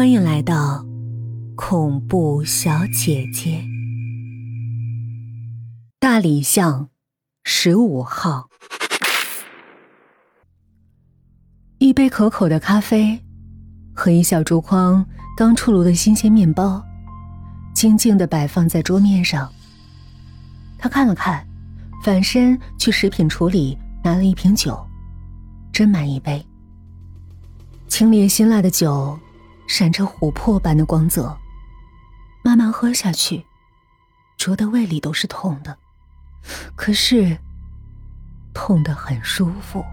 欢迎来到恐怖小姐姐。大理巷十五号，一杯可口的咖啡和一小竹筐刚出炉的新鲜面包，静静的摆放在桌面上。他看了看，反身去食品处理拿了一瓶酒，斟满一杯。清冽辛辣的酒，闪着琥珀般的光泽。慢慢喝下去，灼的胃里都是痛的。可是，痛得很舒服。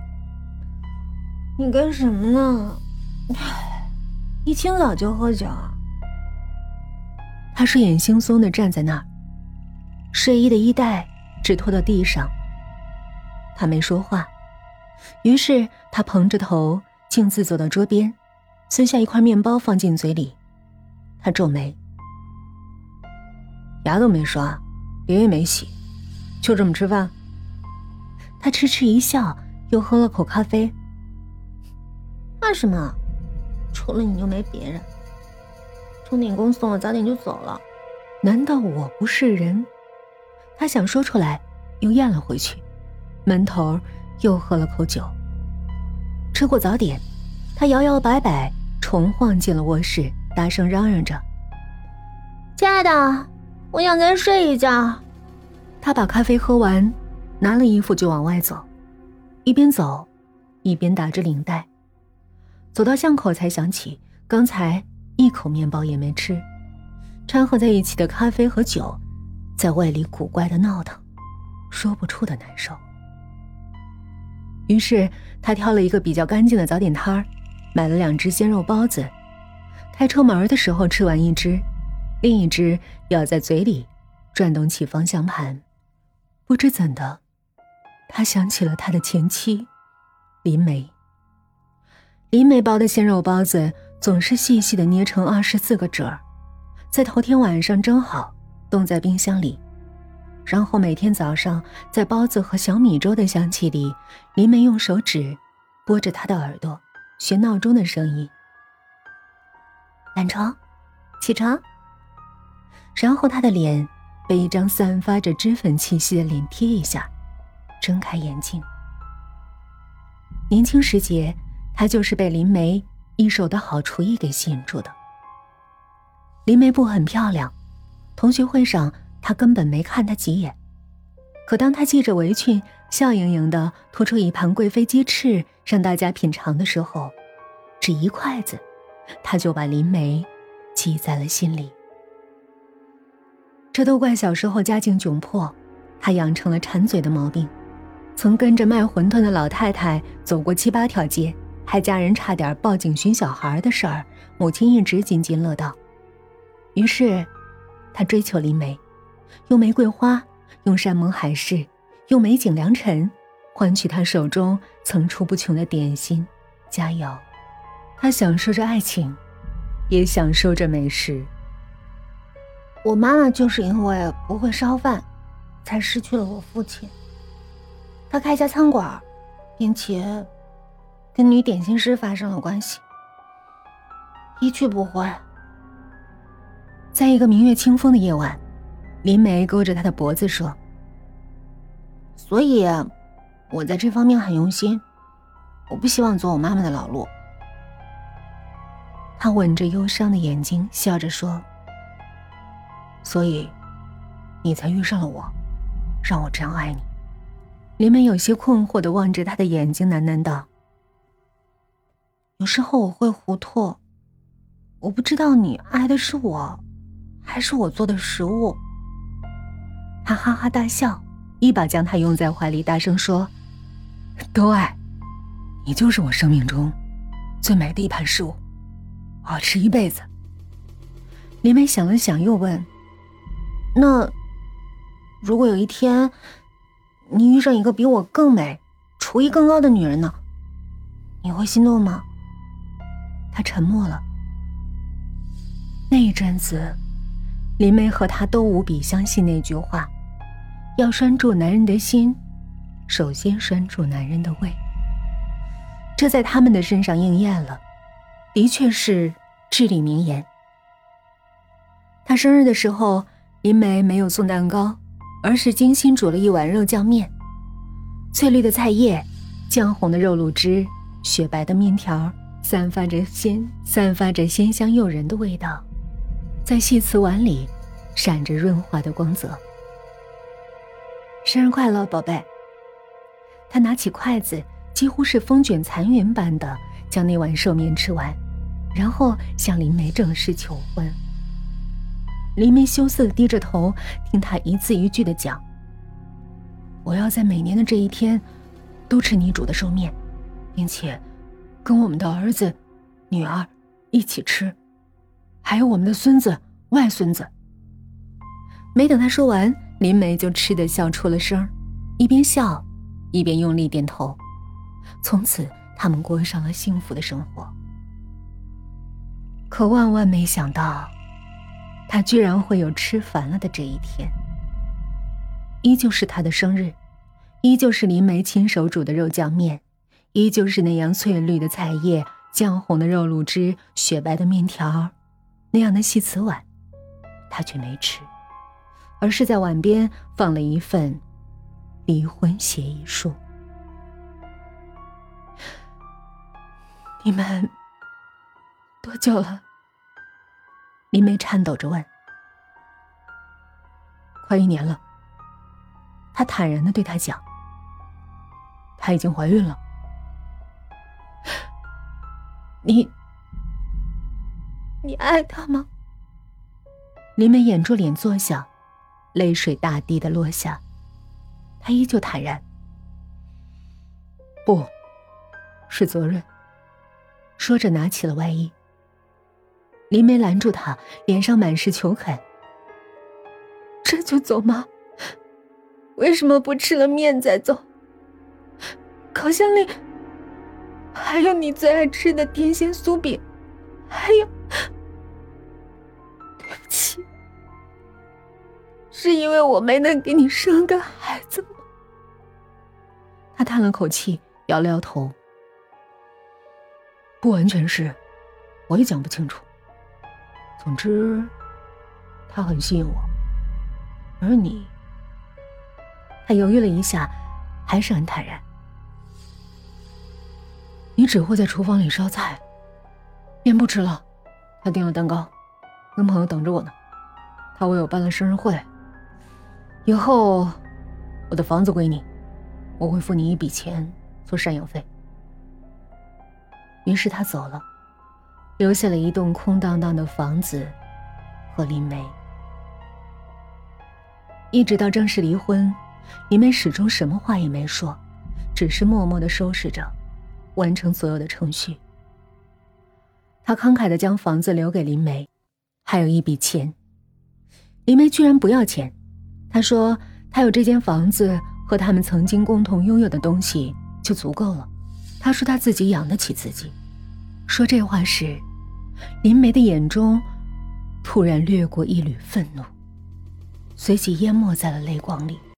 你干什么呢？一清早就喝酒？他睡眼惺忪的站在那儿，睡衣的衣带只拖到地上。他没说话，于是他蓬着头，径自走到桌边，撕下一块面包放进嘴里。他皱眉，牙都没刷，脸也没洗。就这么吃饭？他痴痴一笑，又喝了口咖啡。怕什么？除了你就没别人。钟点工送了早点就走了。难道我不是人？他想说出来，又咽了回去。门头又喝了口酒。吃过早点，他摇摇摆摆重晃进了卧室，大声嚷嚷着：“亲爱的，我想再睡一觉。”他把咖啡喝完，拿了衣服就往外走，一边走，一边打着领带。走到巷口才想起刚才一口面包也没吃，掺和在一起的咖啡和酒，在胃里古怪的闹腾，说不出的难受。于是他挑了一个比较干净的早点摊儿，买了两只鲜肉包子，开车门的时候吃完一只，另一只咬在嘴里，转动起方向盘。不知怎的，他想起了他的前妻，林梅。林梅包的鲜肉包子总是细细的捏成二十四个褶儿，在头天晚上蒸好，冻在冰箱里，然后每天早上在包子和小米粥的香气里，林梅用手指拨着他的耳朵，学闹钟的声音：“懒床，起床。”然后他的脸。被一张散发着脂粉气息的脸贴一下，睁开眼睛。年轻时节，他就是被林梅一手的好厨艺给吸引住的。林梅不很漂亮，同学会上他根本没看她几眼。可当他系着围裙，笑盈盈的拖出一盘贵妃鸡翅让大家品尝的时候，只一筷子，他就把林梅记在了心里。这都怪小时候家境窘迫，他养成了馋嘴的毛病，曾跟着卖馄饨的老太太走过七八条街，还家人差点报警寻小孩的事儿，母亲一直津津乐道。于是，他追求林梅，用玫瑰花，用山盟海誓，用美景良辰，换取他手中层出不穷的点心、佳肴。他享受着爱情，也享受着美食。我妈妈就是因为不会烧饭，才失去了我父亲。他开一家餐馆，并且跟女点心师发生了关系，一去不回。在一个明月清风的夜晚，林梅勾着他的脖子说：“所以，我在这方面很用心，我不希望走我妈妈的老路。”他吻着忧伤的眼睛，笑着说。所以，你才遇上了我，让我这样爱你。林梅有些困惑的望着他的眼睛，喃喃道：“有时候我会糊涂，我不知道你爱的是我，还是我做的食物。”他哈哈大笑，一把将他拥在怀里，大声说：“都爱，你就是我生命中最美的一盘食物，我要吃一辈子。”林梅想了想，又问。那，如果有一天，你遇上一个比我更美、厨艺更高的女人呢？你会心动吗？他沉默了。那一阵子，林梅和他都无比相信那句话：要拴住男人的心，首先拴住男人的胃。这在他们的身上应验了，的确是至理名言。他生日的时候，林梅没有送蛋糕，而是精心煮了一碗肉酱面，翠绿的菜叶，酱红的肉卤汁，雪白的面条，散发着鲜散发着鲜香诱人的味道，在细瓷碗里闪着润滑的光泽。生日快乐，宝贝！他拿起筷子，几乎是风卷残云般的将那碗寿面吃完，然后向林梅正式求婚。林梅羞涩的低着头，听他一字一句的讲：“我要在每年的这一天，都吃你煮的寿面，并且跟我们的儿子、女儿一起吃，还有我们的孙子、外孙子。”没等他说完，林梅就吃的笑出了声一边笑，一边用力点头。从此，他们过上了幸福的生活。可万万没想到。他居然会有吃烦了的这一天。依旧是他的生日，依旧是林梅亲手煮的肉酱面，依旧是那样翠绿的菜叶、酱红的肉卤汁、雪白的面条，那样的细瓷碗，他却没吃，而是在碗边放了一份离婚协议书。你们多久了？林梅颤抖着问：“快一年了。”她坦然的对他讲：“她已经怀孕了。”你，你爱他吗？林梅掩住脸坐下，泪水大滴的落下。他依旧坦然：“不是责任。”说着，拿起了外衣。林梅拦住他，脸上满是求恳：“这就走吗？为什么不吃了面再走？烤箱里还有你最爱吃的甜心酥饼，还有……是因为我没能给你生个孩子吗？”他叹了口气，摇了摇头：“不完全是，我也讲不清楚。”总之，他很吸引我，而你，他犹豫了一下，还是很坦然。你只会在厨房里烧菜，面不吃了。他订了蛋糕，跟朋友等着我呢。他为我办了生日会。以后，我的房子归你，我会付你一笔钱做赡养费。于是他走了。留下了一栋空荡荡的房子和林梅。一直到正式离婚，林梅始终什么话也没说，只是默默的收拾着，完成所有的程序。他慷慨的将房子留给林梅，还有一笔钱。林梅居然不要钱，他说他有这间房子和他们曾经共同拥有的东西就足够了。他说他自己养得起自己。说这话时。林梅的眼中突然掠过一缕愤怒，随即淹没在了泪光里。